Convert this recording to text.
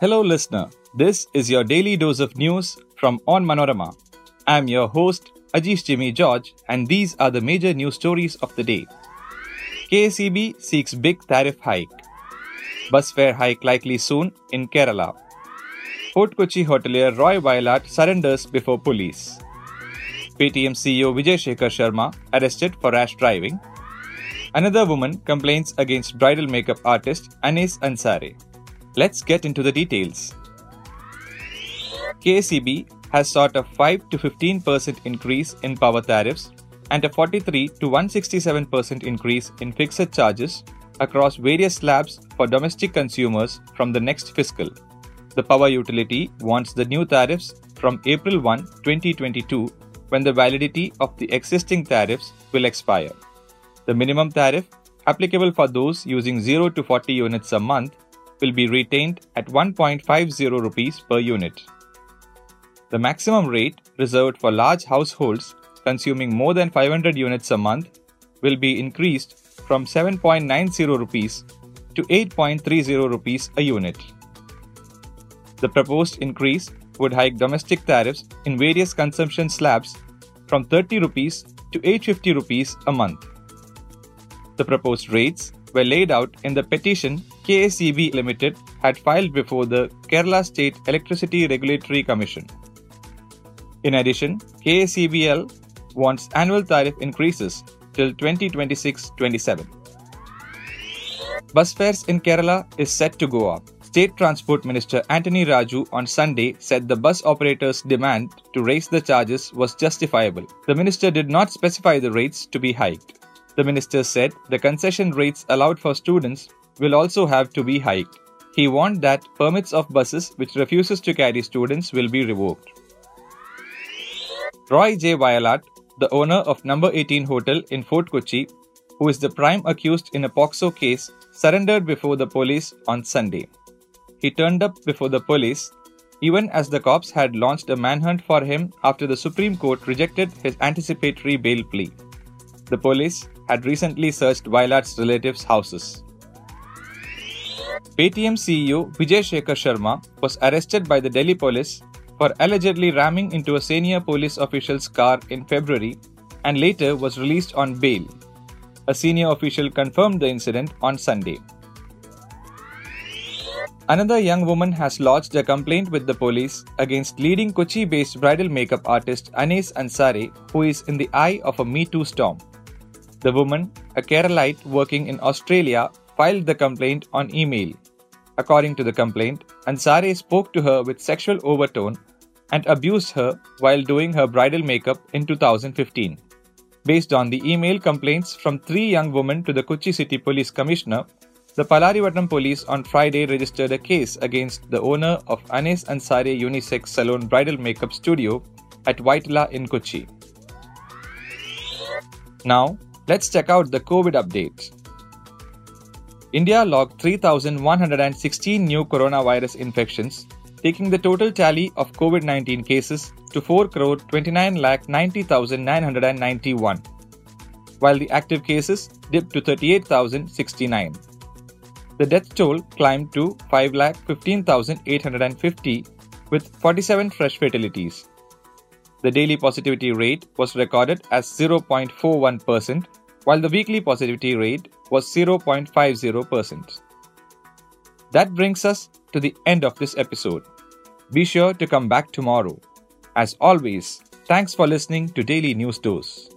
Hello, listener. This is your daily dose of news from Onmanorama. I'm your host, Ajish Jimmy George, and these are the major news stories of the day. KSEB seeks big tariff hike. Bus fare hike likely soon in Kerala. Fort Kochi hotelier Roy Vayalat surrenders before police. Paytm CEO Vijay Shekhar Sharma arrested for rash driving. Another woman complains against bridal makeup artist Anis Ansari. Let's get into the details. KSEB has sought a 5 to 15% increase in power tariffs and a 43 to 167% increase in fixed charges across various slabs for domestic consumers from the next fiscal. The power utility wants the new tariffs from April 1, 2022, when the validity of the existing tariffs will expire. The minimum tariff, applicable for those using 0 to 40 units a month, will be retained at 1.50 rupees per unit. The maximum rate reserved for large households consuming more than 500 units a month will be increased from 7.90 rupees to 8.30 rupees a unit. The proposed increase would hike domestic tariffs in various consumption slabs from 30 rupees to 850 rupees a month. The proposed rates were laid out in the petition KSEB Limited had filed before the Kerala State Electricity Regulatory Commission. In addition, KSEBL wants annual tariff increases till 2026-27. Bus fares in Kerala is set to go up. State Transport Minister Anthony Raju on Sunday said the bus operators' demand to raise the charges was justifiable. The minister did not specify the rates to be hiked. The minister said the concession rates allowed for students will also have to be hiked. He warned that permits of buses which refuses to carry students will be revoked. Roy J. Vayalat, the owner of number 18 hotel in Fort Kochi, who is the prime accused in a POCSO case, surrendered before the police on Sunday. He turned up before the police even as the cops had launched a manhunt for him after the Supreme Court rejected his anticipatory bail plea. The police had recently searched Vayalat's relatives' houses. Paytm CEO Vijay Shekhar Sharma was arrested by the Delhi police for allegedly ramming into a senior police official's car in February and later was released on bail. A senior official confirmed the incident on Sunday. Another young woman has lodged a complaint with the police against leading Kochi based bridal makeup artist Anis Ansari, who is in the eye of a Me Too storm. The woman, a Keralite working in Australia, filed the complaint on email. According to the complaint, Ansari spoke to her with sexual overtone and abused her while doing her bridal makeup in 2015. Based on the email complaints from three young women to the Kochi City Police Commissioner, the Palarivattam police on Friday registered a case against the owner of Anis Ansari Unisex Salon Bridal Makeup Studio at Vyttila in Kochi. Now, let's check out the COVID updates. India logged 3,116 new coronavirus infections, taking the total tally of COVID 19 cases to 4 crore 29 lakh 90,991, while the active cases dipped to 38,069. The death toll climbed to 5,15,850 with 47 fresh fatalities. The daily positivity rate was recorded as 0.41%, while the weekly positivity rate was 0.50%. That brings us to the end of this episode. Be sure to come back tomorrow. As always, thanks for listening to Daily News Dose.